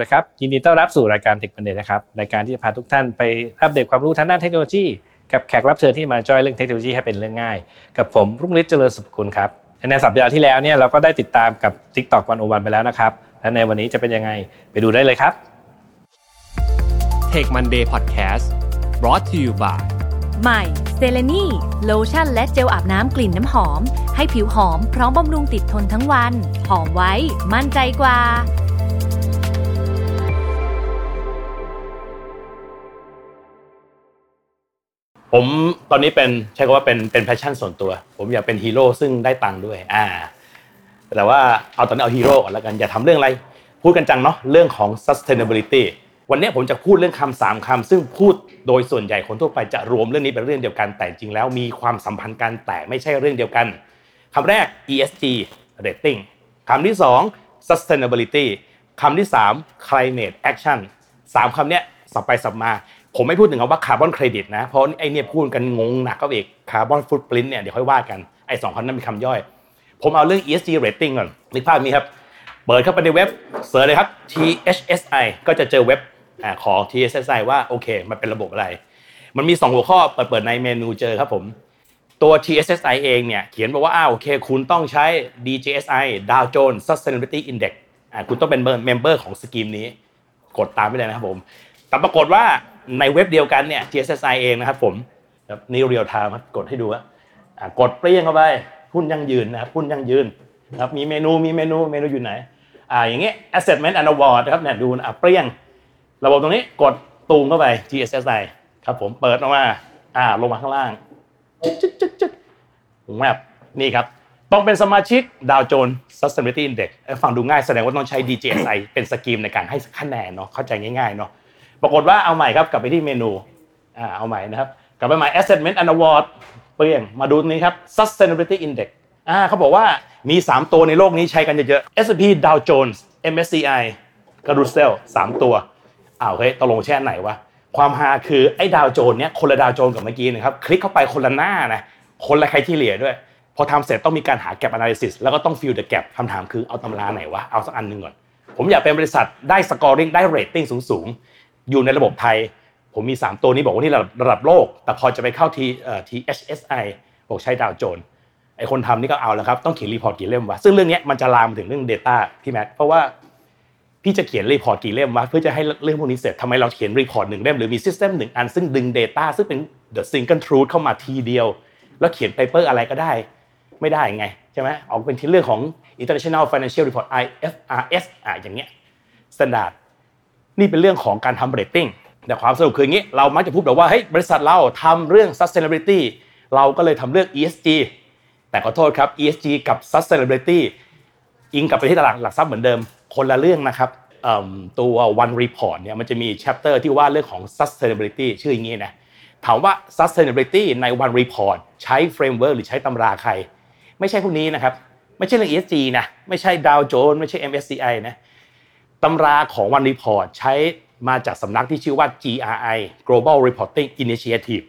นะครับยินดีต้อนรับสู่รายการ Tech Monday นะครับรายการที่จะพาทุกท่านไปอัปเดตความรู้ทางด้านเทคโนโลยี กับแขกรับเชิญที่มาย่อยเรื่องเทคโนโลยีให้เป็นเรื่องง่าย กับผมรุ่งฤทธิ์เจริญสุขคุณครับในสัปดาห์ที่แล้วเนี่ยเราก็ได้ติดตามกับ TikTok one o one ไปแล้วนะครับและในวันนี้จะเป็นยังไงไปดูได้เลยครับ Tech Monday Podcast brought to you by ใหม่เซเลนีโลชั่นและเจลอาบน้ำกลิ่นน้ำหอม ให้ผิวหอมพร้อมบำรุงติดทนทั้งวันหอมไว้มั่นใจกว่า ผมตอนนี้เป็นใช้คำว่าเป็นเป็น passion ส่วนตัว ผมอยากเป็นฮีโร่ซึ่งได้ตังค์ด้วยอ่าแต่ว่าเอาตอนนี้เอาฮีโร่ก่อนแล้วกันอย่าทำเรื่องอะไร พูดกันจังเนาะเรื่องของ sustainability วันนี้ผมจะพูดเรื่องคำสามคำซึ่งพูดโดยส่วนใหญ่คนทั่วไปจะรวมเรื่องนี้เป็นเรื่องเดียวกันแต่จริงแล้วมีความสัมพันธ์กันแต่ไม่ใช่เรื่องเดียวกันคำแรก ESG rating คำที่สอง sustainability คำที่สาม climate action สามคำเนี้ยสับไปสับมา ผมไม่พูดถึงคำว่าคาร์บอนเครดิตนะ เพราะไอเนี่ยพูดกันงงหนักก็อีก carbon footprint เนี่ยเดี๋ยวค่อยว่ากันไอสองคำนั้นเป็นคำย่อย ผมเอาเรื่อง ESG rating ก่อนนึกภาพนี้ครับเปิดเข้าไปในเว็บ search เลยครับ THSI ก็จะเจอเว็บของ THSI ว่าโอเค มันเป็นระบบอะไร มันมี 2 หัวข้อเปิดเปิดในเมนูเจอครับผม ตัว THSI เองเนี่ยเขียนบอกว่าอ้าวโอเค คุณต้องใช้ DJSI Dow Jones Sustainability Index อ่าคุณต้องเป็น member ของ scheme นี้ กดตามไปเลยนะครับผม แต่ปรากฏว่า ในเว็บเดียวกันเนี่ย THSI เองนะครับผมนี่ real time กดให้ดูว่ากดเปรี้ยงเข้าไปหุ้นยั่งยืนนะครับหุ้นยั่งยืนนะครับมีเมนูมีเมนูเมนูอยู่ไหนอ่าอย่างเงี้ย Assessment and Award นะครับเนี่ยดูอะเปรี้ยง ระบบตรงนี้กดตูมเข้าไป TSSI ครับผมเปิดออกมาอ่าลงมาข้างล่างจึ๊กจึ๊กจึ๊กแมปนี่ครับต้องเป็นสมาชิกดาวโจนส์ Sustainability Index ฟังดูง่ายแสดงว่าต้องใช้ DJSI เป็นสกีมในการให้คะแนนเนาะเข้าใจง่ายๆเนาะ ปรากฏว่าเอาใหม่ครับกลับไปที่เมนูอ่าเอาใหม่นะครับกลับไปใหม่ Assessment and Award เปลี่ยนมาดูนี้ครับ Sustainability Index อ่าเขาบอกว่ามี 3 ตัวในโลกนี้ใช้กันเยอะๆ S&P Dow Jones MSCI กระดูเซลสามตัวอ้าวเฮ้ยตกลงแช่ไหนวะความฮาคือไอ้ดาวโจนเนี่ยคนละดาวโจนกับเมื่อกี้นะครับคลิกเข้าไปคนละหน้านะคนละใครที่เหลียด้วย พอทำเสร็จต้องมีการหา gap analysis แล้วก็ต้อง fill the gap คำถามคือเอาตำราไหนวะ เอาสักอันหนึ่งก่อน ผมอยากเป็นบริษัทได้ scoring ได้ rating สูงๆ อยู่ในระบบไทย ผมมี 3 ตัวนี้บอกว่านี่ระดับโลก แต่พอจะไปเข้าที่เอ่อ THSI บอกใช้ดาวโจนไอคนทำนี่ก็เอาแล้วครับ ต้องเขียน report กี่เล่มวะซึ่งเรื่องนี้มันจะลามถึงเรื่อง Data พี่แม็กเพราะว่าพี่จะเขียน report กี่เล่มวะเพื่อจะให้เรื่องพวกนี้เสร็จทำไมเราเขียน report หนึ่งเล่มหรือมี system หนึ่งอันซึ่งดึง Data ซึ่งเป็น the single truth เข้ามาทีเดียว แล้วเขียน paper อะไรก็ได้ไม่ได้ไงใช่ไหมออกเป็นที่เรื่องของ International Financial Report IFRS อะอย่างเงี้ย standard นี่เป็นเรื่องของการทำ rating แต่ความสรุปคืออย่างนี้ เรามักจะพูดแบบว่าเฮ้ยบริษัทเราทำเรื่อง sustainability เราก็เลยทำเรื่อง ESG แต่ขอโทษครับ ESG กับ sustainability อิงกับไปที่ตลาดหลักทรัพย์เหมือนเดิม คนละเรื่องนะครับตัว one report เนี่ยมันจะมี chapter ที่ว่าเรื่องของ sustainability ชื่ออย่างนี้นะถามว่า sustainability ใน one report ใช้ framework หรือใช้ตำราใคร ไม่ใช่พวกนี้นะครับ ไม่ใช่เรื่อง ESG นะ ไม่ใช่ Dow Jones ไม่ใช่ MSCI นะ ตำราของ one report ใช้มาจากสำนักที่ชื่อว่า GRI Global Reporting Initiative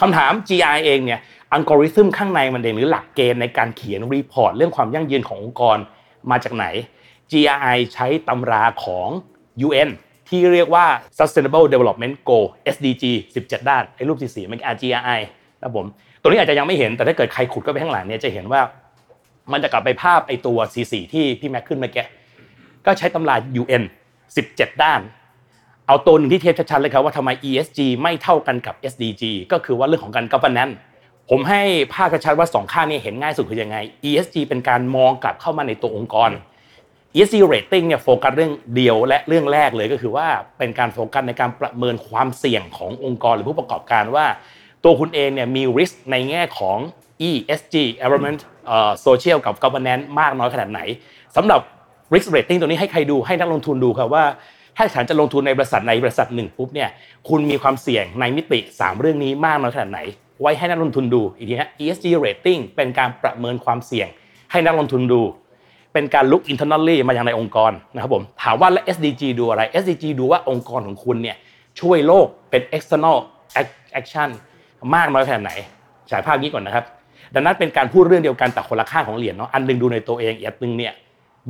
คำถาม GRI เองเนี่ยอัลกอริทึมข้างในมันเองหรือหลักเกณฑ์ในการเขียน report เรื่องความยั่งยืนขององค์กรมาจากไหน GRI ใช้ตำราของ UN ที่เรียกว่า Sustainable Development Goal SDG 17 ด้านไอ้รูปสีสีมัน GRI นะผมตัวนี้อาจจะยังไม่เห็นแต่ถ้าเกิดใครขุดก็ไปข้างหลังเนี่ยจะเห็นว่า มันจะกลับไปภาพไอ้ตัวสีสีที่พี่แม็กขึ้นเมื่อกี้ ก็ใช้ตำรา UN 17 ด้าน เอาตัวหนึ่งที่เทียบชัดๆเลยครับว่าทำไม ESG ไม่เท่ากันกับ SDG ก็คือว่าเรื่องของการ governance ผมให้ภาพชัดว่าสองข้างนี้เห็นง่ายสุดคือยังไง ESG เป็นการมองกลับเข้ามาในตัวองค์กร ESG rating เนี่ยโฟกัสเรื่องเดียวและเรื่องแรกเลยก็คือว่าเป็นการโฟกัสในการประเมินความเสี่ยงขององค์กรหรือผู้ประกอบการว่า ตัวคุณเองเนี่ยมี risk ในแง่ของ ESG environment social กับ governance มากน้อยขนาดไหนสำหรับ risk rating ตัวนี้ให้ใครดูให้นักลงทุนดูครับว่า ถ้าฉันจะลงทุนในบริษัทในบริษัทหนึ่งปุ๊บเนี่ยคุณมีความเสี่ยงในมิติ 3 เรื่องนี้มากน้อยขนาดไหน ไว้ให้นักลงทุนดูอีกทีฮะ ESG rating เป็นการประเมินความเสี่ยง ให้นักลงทุนดู เป็นการ look internally มาอย่างในองค์กรนะครับผมถามว่าแล้ว SDG ดูอะไร SDG ดูว่าองค์กรของคุณเนี่ยช่วยโลกเป็น external action มากน้อยขนาดไหนฉายภาพนี้ก่อนนะครับ ดังนั้นเป็นการพูดเรื่องเดียวกันแต่คนละข้างของเหรียญเนาะอันนึงดูในตัวเองอีกอันนึงเนี่ย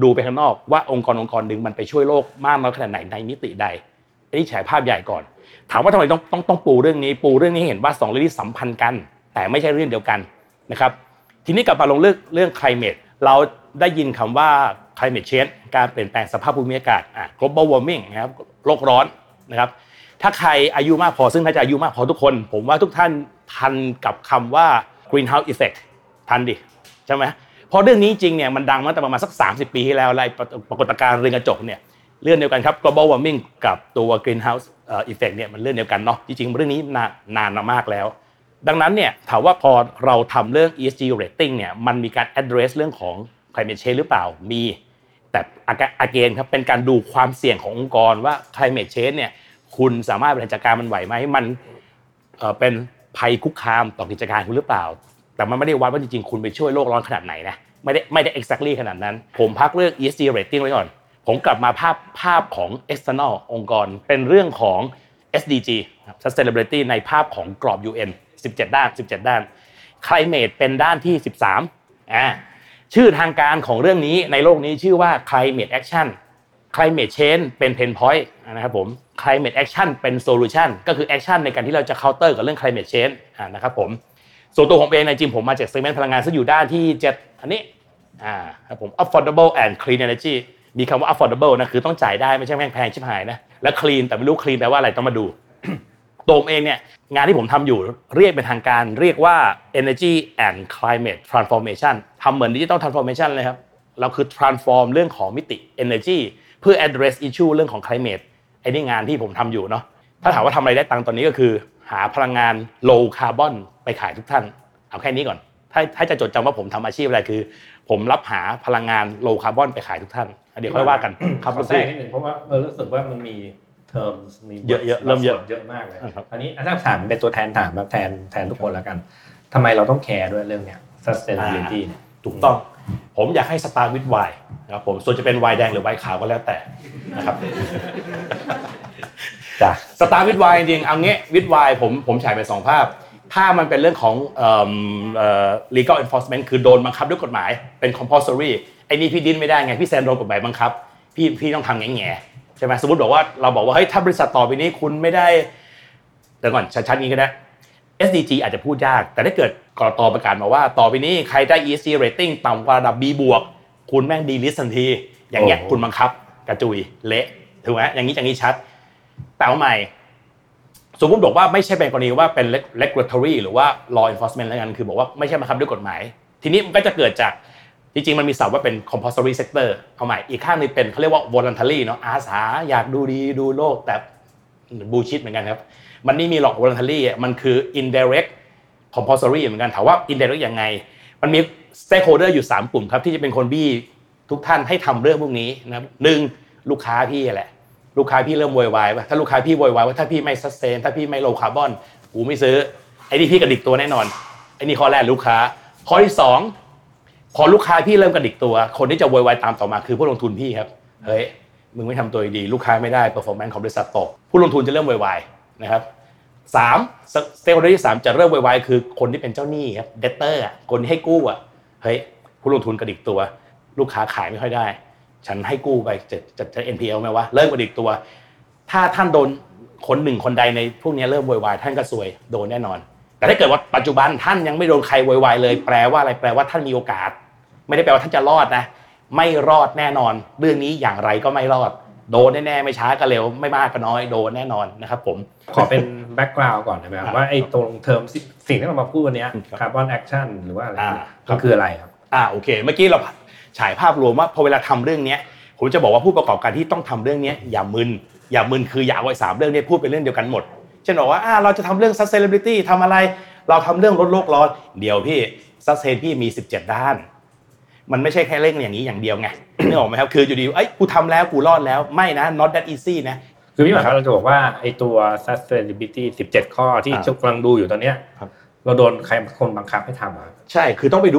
ดูไปข้างนอกว่าองค์กรองค์กรหนึ่งมันไปช่วยโลกมากน้อยขนาดไหนในมิติใดอันนี้ฉายภาพใหญ่ก่อน ถามว่าทำไมต้องต้องต้องปูเรื่องนี้ ปูเรื่องนี้เห็นว่าสองเรื่องนี้สัมพันธ์กัน แต่ไม่ใช่เรื่องเดียวกันนะครับ ทีนี้กลับมาลงเรื่องเรื่อง climate เราได้ยินคำว่า climate change การเปลี่ยนแปลงสภาพภูมิอากาศอะ global warming นะครับโลกร้อนนะครับ ถ้าใครอายุมากพอซึ่งน่าจะอายุมากพอทุกคน ผมว่าทุกท่านทันกับคำว่า greenhouse effect ทันดิใช่ไหม พราะเรื่องนี้จริงเนี่ยมันดังมาตั้งแต่ประมาณสัก 30 ปีที่แล้วอะไรปรากฏการณ์เรือนกระจกเนี่ยเรื่องเดียวกันครับ global warming กับตัว greenhouse effect เนี่ยมันเรื่องเดียวกันเนาะจริงๆเรื่องนี้นานานมากแล้ว ดังนั้นเนี่ยถามว่าพอเราทำเรื่อง ESG rating เนี่ยมันมีการ address เรื่องของ climate change หรือเปล่ามีแต่ again ครับเป็นการดูความเสี่ยงขององค์กรว่า climate change เนี่ยคุณสามารถบริหารจัดการมันไหวไหมมันเป็นภัยคุกคามต่อกิจการคุณหรือเปล่า แต่มันไม่ได้วัดว่าจริงๆ คุณไปช่วยโลกร้อนขนาดไหนนะ ไม่ได้ไม่ได้ exactly ขนาดนั้น ผมพักเรื่อง ESG rating ไว้ก่อน ผมกลับมาภาพภาพของ external องค์กร เป็นเรื่องของ SDG sustainability ในภาพของกรอบ UN 17 ด้าน 17 ด้าน climate เป็นด้านที่ 13อ่าชื่อทางการของเรื่องนี้ในโลกนี้ชื่อว่า climate action climate change เป็น pain point นะครับผม climate action เป็น solution ก็คือ action ในการที่เราจะ counter กับเรื่อง climate change นะครับผม ส่วนตัวผมเองในจริงผมมาจาก segment พลังงานซึ่งอยู่ด้านที่7อันนี้อ่าครับผม affordable and clean energy มีคำว่า affordable นะคือต้องจ่ายได้ไม่ใช่แพงแพงชิบหายนะและ clean แต่ไม่รู้ clean แปลว่าอะไรต้องมาดูตัวผมเองเนี่ยงานที่ผมทำอยู่เรียกเป็นทางการเรียกว่า energy and climate transformation ทำเหมือน digital transformation เลยครับเราคือ transform เรื่องของมิติ energy เพื่อ address issue เรื่องของ climate ไอ้นี่งานที่ผมทำอยู่เนาะถ้าถามว่าทำอะไรได้ตังตอนนี้ก็คือ หาพลังงาน low carbon ไปขายทุกท่าน เอาแค่นี้ก่อน ถ้าถ้าจะจดจำว่าผมทำอาชีพอะไรคือ ผมรับหาพลังงาน low carbon ไปขายทุกท่าน เดี๋ยวค่อยว่ากันครับขอแทรกนิดนึงเพราะว่าเออรู้สึกว่ามันมีเทอมมีเยอะเยอะเริ่มเยอะเยอะมากเลยอันนี้ถ้าถามเป็นตัวแทนถามแบบแทนแทนทุกคนแล้วกันทำไมเราต้อง care ด้วยเรื่องเนี้ย sustainability ถูกต้องผมอยากให้ start with why นะครับผมส่วนจะเป็นไวน์แดงหรือไวน์ขาวก็แล้วแต่นะครับจ้ะ start with why จริงเอางี้ with why ผมผมฉายไปสองภาพ ถ้ามันเป็นเรื่องของเอ่อเอ่อ legal enforcement คือโดนบังคับด้วยกฎหมายเป็น compulsory ไอ้นี่พี่ดิ้นไม่ได้ไงพี่แซนโดนกฎหมายบังคับ พี่พี่ต้องทำแง่แง่ใช่ไหมสมมติบอกว่าเราบอกว่าเฮ้ยถ้าบริษัทต่อไปนี้คุณไม่ได้แต่ก่อนชัดๆนี้ก็ได้ SDG อาจจะพูดยาก แต่ถ้าเกิดกรตประกาศมาว่า ต่อไปนี้ใครได้ ESG rating ต่ำกว่าระดับ B บวกคุณแม่งดีลิสทันที อย่างเงี้ยคุณบังคับ กระจุยเละถูกไหมอย่างนี้อย่างนี้ชัดแต่ว่าใหม่ สมมติบอกว่าไม่ใช่เป็นกรณีว่าเป็น regulatory หรือว่า law enforcement แล้วกันคือบอกว่าไม่ใช่บังคับด้วยกฎหมาย ทีนี้มันก็จะเกิดจากจริงๆ มันมีศัพท์ว่าเป็น compulsory sector เอาใหม่อีกข้างนึงเป็นเขาเรียกว่า voluntary เนาะอาสาอยากดูดีดูโลกแต่บูชิดเหมือนกันครับ มันนี่มีหลอก voluntary มันคือ indirect compulsory เหมือนกันถามว่า indirect ยังไง มันมี stakeholder อยู่ 3 กลุ่มครับที่จะเป็นคนบี้ทุกท่านให้ทำเรื่องพวกนี้นะหนึ่งลูกค้าพี่แหละ ลูกค้าพี่เริ่มโวยวายว่าถ้าลูกค้าพี่โวยวายว่าถ้าพี่ไม่ sustain ถ้าพี่ไม่ low carbon กูไม่ซื้อไอ้นี่พี่กระดิกตัวแน่นอนไอ้นี่ข้อแรกลูกค้า ข้อที่สองพอลูกค้าพี่เริ่มกระดิกตัว คนที่จะโวยวายตามต่อมาคือผู้ลงทุนพี่ครับเฮ้ยมึงไม่ทำตัวดีลูกค้าไม่ได้ performance ของบริษัทตกผู้ลงทุนจะเริ่มโวยวายนะครับสามสเตปที่สามจะเริ่มไวๆคือคนที่เป็นเจ้าหนี้ครับเดตเตอร์คนที่ให้กู้อะเฮ้ยผู้ลงทุนกระดิกตัว ลูกค้าขายไม่ค่อยได้ ฉันให้กู้ไปจะจะจะ NPL ไหมวะเริ่มกระดิกตัว ถ้าท่านโดนคนหนึ่งคนใดในพวกนี้เริ่มวยวายท่านก็ซวยโดนแน่นอน แต่ถ้าเกิดว่าปัจจุบันท่านยังไม่โดนใครวยวายเลย แปลว่าอะไรแปลว่าท่านมีโอกาส ไม่ได้แปลว่าท่านจะรอดนะ ไม่รอดแน่นอน เรื่องนี้อย่างไรก็ไม่รอด โดนแน่ๆไม่ช้าก็เร็ว ไม่มากก็น้อยโดนแน่นอนนะครับผมขอเป็น background ก่อนนะครับว่าไอ้ตรงเทอมสิ่งที่เรามาพูดวันนี้ carbon action หรือว่าอะไรก็คืออะไรครับอ่าโอเค เมื่อกี้เรา ฉายภาพรวมว่าพอเวลาทำเรื่องนี้ผมจะบอกว่าผู้ประกอบการที่ต้องทำเรื่องนี้อย่ามึนอย่ามึนคืออย่าไว้สามเรื่องนี้พูดเป็นเรื่องเดียวกันหมดเช่นบอกว่าเราจะทำเรื่อง sustainability ทำอะไร เราทำเรื่องลดโลกร้อนเดี๋ยวพี่ sustain พี่มี 17 ด้าน มันไม่ใช่แค่เร่งอย่างนี้อย่างเดียวไงนึกออกไหมครับคืออยู่ดีเอ้ยกูทำแล้วกูรอดแล้วไม่นะ not that easy นะคือพี่หมายครับเราจะบอกว่าไอ้ตัว sustainability 17 ข้อที่กำลังดูอยู่ตอนเนี้ยเราโดนใครคนบังคับให้ทำอะใช่คือต้องไปดู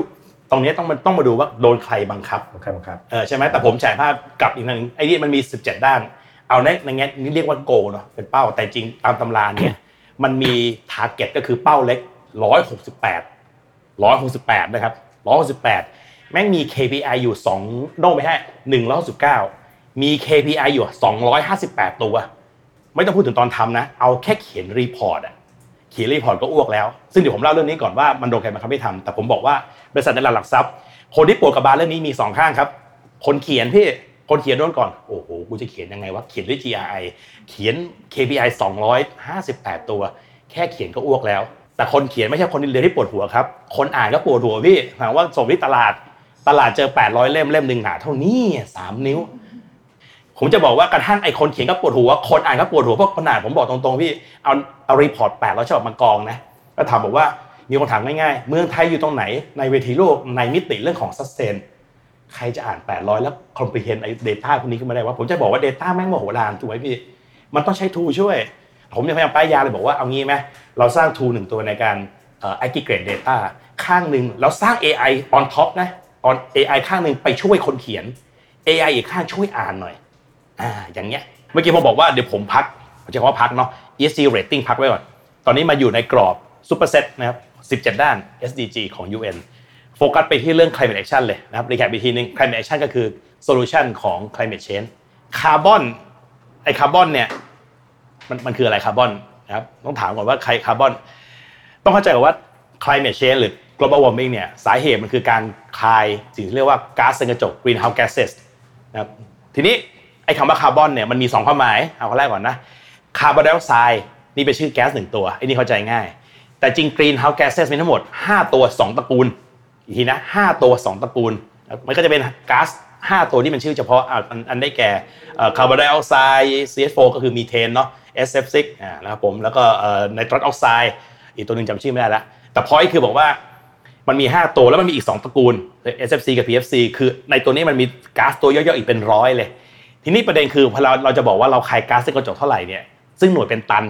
ตรงนี้ต้องมันต้องมาดูว่าโดนใครบังคับใครบังคับเออใช่ไหมแต่ผมฉายภาพกลับอีกนึงไอ้นี่มันมี 17 ด้าน เอาในในแง่นี้เรียกว่าโกเนาะเป็นเป้าแต่จริงตามตำราเนี่ยมันมี target ก็คือเป้าเล็ก 168 168 นะครับ 168 แม่งมี KPI อยู่2 no ไม่ใช่หนึ่งร้อยสิบเก้ามี KPI อยู่สองร้อยห้าสิบแปดตัว ไม่ต้องพูดถึงตอนทำนะ เอาแค่เขียน report อะเขียน report ก็อ้วกแล้ว ซึ่งเดี๋ยวผมเล่าเรื่องนี้ก่อนว่ามันโดนใครมาคับให้ทำแต่ผมบอกว่าบริษัทในหลักทรัพย์ คนที่ปวดกระบาลเรื่องนี้มีสองข้างครับคนเขียนพี่คนเขียนโดนก่อน โอ้โหกูจะเขียนยังไงวะเขียนด้วย GRI เขียน KPI 258 ตัว แค่เขียนก็อ้วกแล้ว แต่คนเขียนไม่ใช่คนเดียวที่ปวดหัวครับ คนอ่านก็ปวดหัวพี่หมายว่าส่งที่ตลาดตลาดเจอ 800 เล่มเล่มหนึ่งหนาเท่านี้สามนิ้ว ผมจะบอกว่ากระทั่งไอคนเขียนก็ปวดหัว คนอ่านก็ปวดหัวเพราะขนาดผมบอกตรงๆพี่เอาเอา report แปดร้อยฉบับมากองนะแล้วถามบอกว่ามีคนถามง่ายๆ เมืองไทยอยู่ตรงไหนในเวทีโลกในมิติเรื่องของ sustain ใครจะอ่าน 800 แล้ว comprehend ไอ้ data พวกนี้ขึ้นมาได้ว่า ผมจะบอกว่า data แม่งมโหฬารถูกไหมพี่ มันต้องใช้ tool ช่วย ผมยังพยายามป้ายยาเลยบอกว่าเอางี้ไหมเราสร้าง tool หนึ่งตัวในการเอ่อ aggregate data ข้างหนึ่งแล้วสร้าง AI on top นะ on AI ข้างหนึ่งไปช่วยคนเขียน AI อีกข้างช่วยอ่านหน่อย อ่าอย่างเงี้ยเมื่อกี้ผมบอกว่าเดี๋ยวผมพักผมจะคำว่าพักเนาะ ESG rating พักไว้ก่อน ตอนนี้มาอยู่ในกรอบ superset นะครับ17 ด้าน SDG ของ UN โฟกัสไปที่เรื่อง climate action เลยนะครับรีแคปอีกทีนึง climate action ก็คือ solution ของ climate change คาร์บอนไอคาร์บอนเนี่ยมันมันคืออะไรคาร์บอนนะครับต้องถามก่อนว่าใครคาร์บอน ต้องเข้าใจก่อนว่า climate change หรือ global warming เนี่ยสาเหตุมันคือการคายสิ่งที่เรียกว่าก๊าซเรือนกระจก greenhouse gases นะครับทีนี้ ไอ้คำว่าคาร์บอนเนี่ยมันมี2ความหมายเอาข้อแรกก่อนนะคาร์บอนไดออกไซด์นี่เป็นชื่อแก๊สหนึ่งตัวไอ้นี่เข้าใจง่าย แต่จริง greenhouse gases มีทั้งหมด 5 ตัว 2 ตระกูลอีกทีนะ5ตัว 2 ตระกูล มันก็จะเป็นก๊าซ5ตัวที่มันชื่อเฉพาะอันอันได้แก่คาร์บอนไดออกไซด์ CH4 ก็คือมีเทนเนาะ SF6 อ่านะครับผมแล้วก็ไนตรัสออกไซด์อีกตัวหนึ่งจำชื่อไม่ได้ละแต่พอยคือบอกว่ามันมี 5 ตัวแล้วมันมีอีก 2 ตระกูล SFC กับ PFC คือในตัวนี้มันมีก๊าซตัวย่อยๆอีกเป็นร้อยเลย ทีนี้ประเด็นคือพอเราเราจะบอกว่าเราคายก๊าซเรือนกระจกเท่าไหร่เนี่ยซึ่งหน่วยเป็นตัน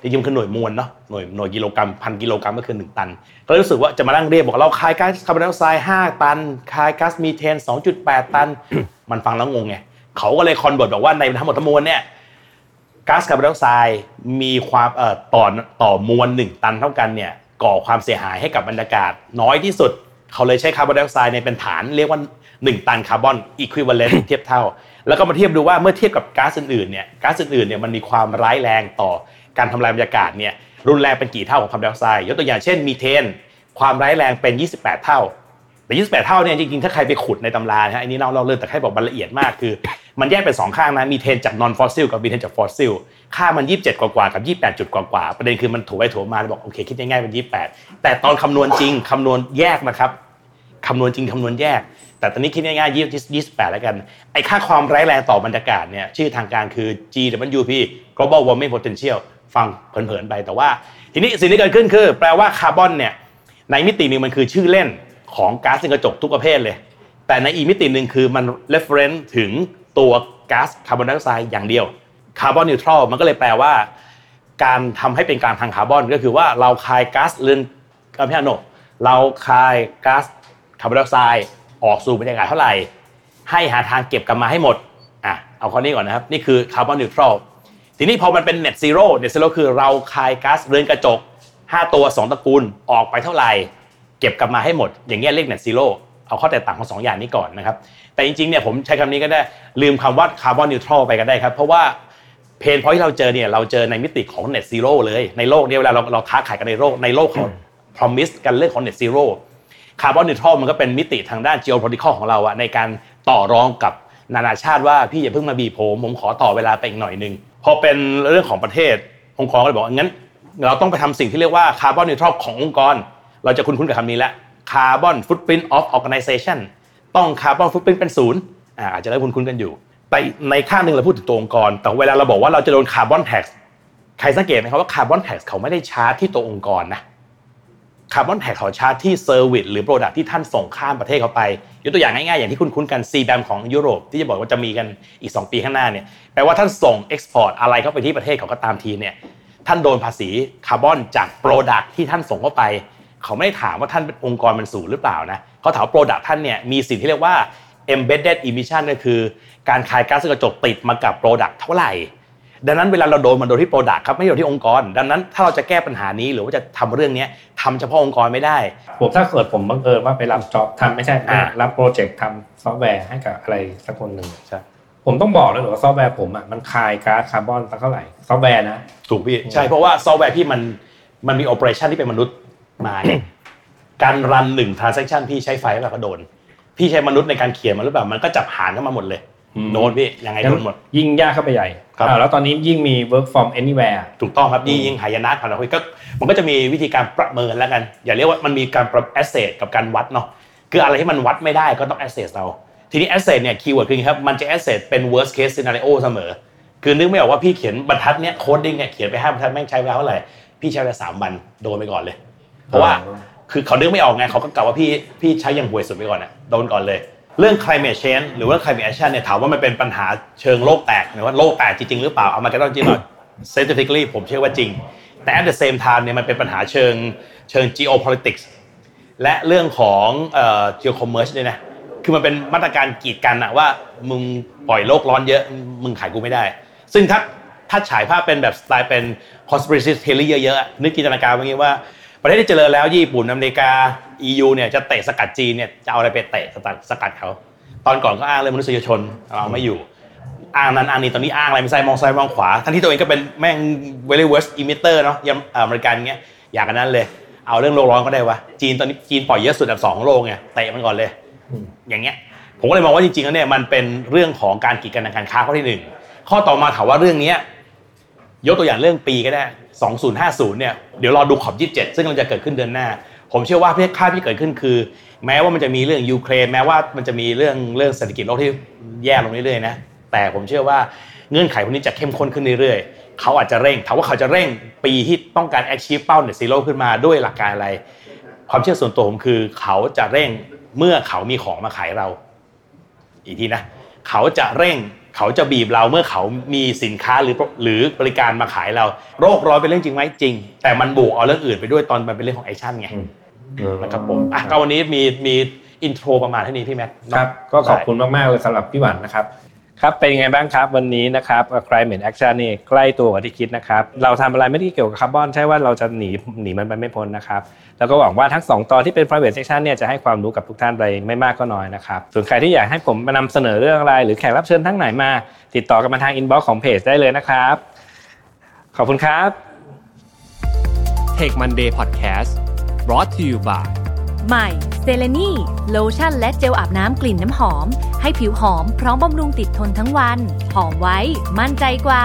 จริงๆคือหน่วยมวลเนาะหน่วยหน่วยกิโลกรัมพันกิโลกรัมก็คือ1ตันก็เลยรู้สึกว่าจะมานั่งเรียกบอกเราคายก๊าซคาร์บอนไดออกไซด์5ตันคายก๊าซมีเทน 2.8 ตัน มันฟังแล้วงงไงเขาก็เลย convert บอกว่าในทั้งหมดทั้งมวลเนี่ยก๊าซคาร์บอนไดออกไซด์มีความเอ่อต่อต่อมวล 1 ตันเท่ากันเนี่ยก่อความเสียหายให้กับบรรยากาศน้อยที่สุด เขาเลยใช้คาร์บอนไดออกไซด์ในเป็นฐานเรียกว่า 1 ตัน carbon equivalent เทียบเท่า แล้วก็มาเทียบดูว่าเมื่อเทียบกับก๊าซอื่นๆเนี่ยก๊าซอื่นๆเนี่ยมันมีความร้ายแรงต่อการทำลายบรรยากาศเนี่ยรุนแรงเป็นกี่เท่าของคาร์บอนไดออกไซด์ยกตัวอย่างเช่นมีเทน ความร้ายแรงเป็น 28 เท่า แต่ 28 เท่าเนี่ยจริงๆถ้าใครไปขุดในตำรานะฮะอันนี้เราเราเลื่อนแต่แค่บอกรายละเอียดมากคือ มันแยกเป็น 2 ข้างนะมีเทนจาก non-fossil กับมีเทนจาก fossil ค่ามัน 27 กว่าๆกับ 28 จุดกว่าๆประเด็นคือมันถูไปถูมาบอกโอเคคิดง่ายๆเป็น 28 แต่ตอนคำนวณจริงคำนวณแยกนะครับคำนวณจริงคำนวณแยก แต่ตอนนี้คิดง่ายๆ28แล้วกันไอ้ค่าความร้ายแรงต่อบรรยากาศเนี่ยชื่อทางการคือ GWP global warming potential ฟังเผินๆไปแต่ว่า ทีนี้สิ่งที่เกิดขึ้นคือ แปลว่าคาร์บอนเนี่ยในมิติหนึ่งมันคือชื่อเล่นของก๊าซเรือนกระจกทุกประเภทเลย แต่ในอีกมิติหนึ่งคือมัน reference ถึงตัวก๊าซคาร์บอนไดออกไซด์อย่างเดียว carbon neutral มันก็เลยแปลว่า การทำให้เป็นกลางทางคาร์บอน ก็คือว่าเราคายก๊าซเรือนกัมพีโนเราคายก๊าซ คาร์บอนไดออกไซด์ออกสู่บรรยากาศเท่าไหร่ ให้หาทางเก็บกลับมาให้หมดอะเอาข้อนี้ก่อนนะครับ นี่คือ carbon neutral ทีนี้พอมันเป็น net zero net zero คือเราคายก๊าซเรือนกระจก 5 ตัว 2ตระกูลออกไปเท่าไหร่ เก็บกลับมาให้หมด อย่างเงี้ยเรียก net zero เอาข้อแตกต่างของ 2 อย่างนี้ก่อนนะครับ แต่จริงๆเนี่ยผมใช้คำนี้ก็ได้ลืมคำว่า carbon neutral ไปก็ได้ครับเพราะว่า pain point ที่เราเจอเนี่ยเราเจอในมิติของ net zero เลยในโลกเนี่ยเวลาเราเราค้าขายกันในโลกในโลกของ promise กันเรื่องของ net zero carbon neutral มันก็เป็นมิติทางด้าน geopolitical ของเราอะในการต่อรองกับนานาชาติว่าพี่อย่าเพิ่งมาบีบผม ผมขอต่อเวลาไปอีกหน่อยนึงพอเป็นเรื่องของประเทศองค์กรก็เลยบอกงั้น เราต้องไปทำสิ่งที่เรียกว่า carbon neutral ขององค์กร เราจะคุ้นๆกับคำนี้แล้ว carbon footprint of organization ต้อง carbon footprint เป็นศูนย์อาจจะได้คุ้นๆกันอยู่ แต่ในข้างหนึ่งเราพูดถึงตัวองค์กร แต่เวลาเราบอกว่าเราจะโดน carbon tax ใครสังเกตไหมครับว่า carbon tax เขาไม่ได้ชาร์จที่ตัวองค์กรนะ carbon tax เขาชาร์จที่ service หรือ product ที่ท่านส่งข้ามประเทศเขาไป ยกตัวอย่างง่ายๆ อย่างที่คุณคุ้นกัน c b a m ของยุโรปที่จะบอกว่าจะมีกันอีก 2 ปีข้างหน้าเนี่ยแปลว่าท่านส่ง export อะไรเข้าไปที่ประเทศเขาก็ตามทีเนี่ยท่านโดนภาษีคาร์บอนจาก product ที่ท่านส่งเข้าไป เขาไม่ได้ถามว่าท่านเป็นองค์กรมันศูนย์หรือเปล่านะเขาถาม product ท่านเนี่ยมีสิ่งที่เรียกว่า embedded emission ก็คือ การคายก๊าซเรือนกระจกติดมากับ product เท่าไหร่ ดังนั้นเวลาเราโดนมันโดนที่ product ครับไม่โดนที่องค์กร ดังนั้นถ้าเราจะแก้ปัญหานี้หรือว่าจะทำเรื่องนี้ทำเฉพาะองค์กรไม่ได้ ผมถ้าเกิดผมบังเอิญว่าไปรับ job ทำไม่ใช่อ่ารับ project ทำซอฟต์แวร์ให้กับอะไรสักคนหนึ่งใช่ผมต้องบอกเลยเหรอว่าซอฟต์แวร์ผมอะมันคายก๊าซคาร์บอนสักเท่าไหร่ซอฟต์แวร์นะถูกพี่ใช่เพราะว่าซอฟต์แวร์พี่มันมันมี operation ที่เป็นมนุษย์มาเนี่ยการรันหนึ่งทราน a c t ชันพี่ใช้ไฟแบบก็โดนพี่ใช้มนุษย์ในการเขียนมันหรือเปล่ามันก็จับหารเข้ามาหมดเลยอืม โดนพี่ยังไงโดนหมด ยิ่งยากเข้าไปใหญ่ครับอ่าแล้วตอนนี้ยิ่งมี work from anywhere ถูกต้องครับยิ่งยิ่งหายนะผ่านเราคุยก็มันก็จะมีวิธีการประเมินแล้วกัน อย่าเรียกว่ามันมีการประ assess กับการวัดเนาะคืออะไรที่มันวัดไม่ได้ก็ต้อง assess เอา ทีนี้ assess เนี่ย keyword คืออย่างนี้ครับมันจะ assess เป็น worst case scenario เสมอ คือนึกไม่ออกว่าพี่เขียนบรรทัดเนี้ย coding เนี่ยเขียนไปห้าบรรทัดแม่งใช้เวลาเท่าไหร่พี่ใช้เวลาสามวันโดนไปก่อนเลย เพราะว่าอ๋อคือเขานึกไม่ออกไงเขาก็กล่าวว่าพี่พี่ใช้อย่างห่วยสุดไปก่อนนะโดนก่อนเลย เรื่อง climate change หรือว่า climate action เนี่ยถามว่ามันเป็นปัญหาเชิงโลกแตกหรือว่าโลกแตกจริงๆหรือเปล่าเอามาก็ต้องจริงหน่อย scientifically ผมเชื่อว่าจริง แต่ at the same time เนี่ยมันเป็นปัญหาเชิงเชิง geopolitics และเรื่องของเอ่อ geocommerce ด้วยนะคือมันเป็นมาตรการกีดกันอะว่ามึงปล่อยโลกร้อนเยอะมึงขายกูไม่ได้ ซึ่งถ้าถ้าฉายภาพเป็นแบบสไตล์เป็น conspiracy theory เยอะๆนึกจินตนาการว่างี้ว่า ประเทศที่เจริญแล้วญี่ปุ่นอเมริกา EU เนี่ยจะเตะสกัดจีนเนี่ยจะเอาอะไรไปเตะสกัดสกัดเขาตอนก่อนก็อ้างเรื่องมนุษยชนเอาไม่อยู่อ้างนั้นอ้างนี้ตอนนี้อ้างอะไรไม่ใช่มองซ้ายมองขวาทั้งที่ตัวเองก็เป็นแม่ง very worst emitter เนาะยังอ่ออเมริกันเงี้ยอยากกันนั้นเลย เอาเรื่องโลกร้อนก็ได้วะจีนตอนนี้จีนปล่อยเยอะสุดอันดับสองของโลกไงเตะมันก่อนเลย อย่างเงี้ย ผมก็เลยมองว่าจริงๆแล้วเนี่ยมันเป็นเรื่องของการกีดกันทางการค้าข้อที่หนึ่งข้อต่อมาถามว่าเรื่องนี้ยยกตัวอย่างเรื่องปีก็ได้ 2050 เนี่ย เดี๋ยวรอดูขอบ 27 ซึ่งมันจะเกิดขึ้นเดือนหน้า ผมเชื่อว่าเพื่อค่าที่เกิดขึ้นคือ แม้ว่ามันจะมีเรื่องยูเครนแม้ว่ามันจะมีเรื่องเรื่องเศรษฐกิจโลกที่แย่ลงเรื่อยๆนะแต่ผมเชื่อว่าเงื่อนไขพวกนี้จะเข้มข้นขึ้นเรื่อยๆเขาอาจจะเร่งถามว่าเขาจะเร่งปีที่ต้องการ achieve เป้า net zero ขึ้นมาด้วยหลักการอะไร ความเชื่อส่วนตัวผมคือ เขาจะเร่งเมื่อเขามีของมาขายเรา อีกทีนะเขาจะเร่งเขาจะบีบเราเมื่อเขามีสินค้าหรือหรือบริการมาขายเรา โรคร้อนเป็นเรื่องจริงไหมจริง แต่มันบวกเอาเรื่องอื่นไปด้วยตอนมันเป็นเรื่องของ action ไง นะครับผมอะก็วันนี้มีมี intro ประมาณเท่านี้พี่แม็กครับก็ขอบคุณมากๆเลยสำหรับพี่หวันนะครับครับเป็นยังไงบ้างครับวันนี้นะครับ climate action นี่ใกล้ตัวกว่าที่คิดนะครับ เราทำอะไรไม่ได้เกี่ยวกับคาร์บอนใช่ว่าเราจะหนีหนีมันไปไม่พ้นนะครับ แล้วก็หวังว่าทั้ง 2 ตอนที่เป็น private session เนี่ยจะให้ความรู้กับทุกท่านไปไม่มากก็น้อยนะครับ ส่วนใครที่อยากให้ผมมานำเสนอเรื่องอะไร หรือแขกรับเชิญท่านไหนมา ติดต่อกันมาทาง inbox ของเพจได้เลยนะครับ ขอบคุณครับ Take Monday Podcast brought to you by ใหม่เซเลนีโลชั่นและเจลอาบน้ำกลิ่นน้ำหอม ให้ผิวหอมพร้อมบำรุงติดทนทั้งวัน หอมไว้ มั่นใจกว่า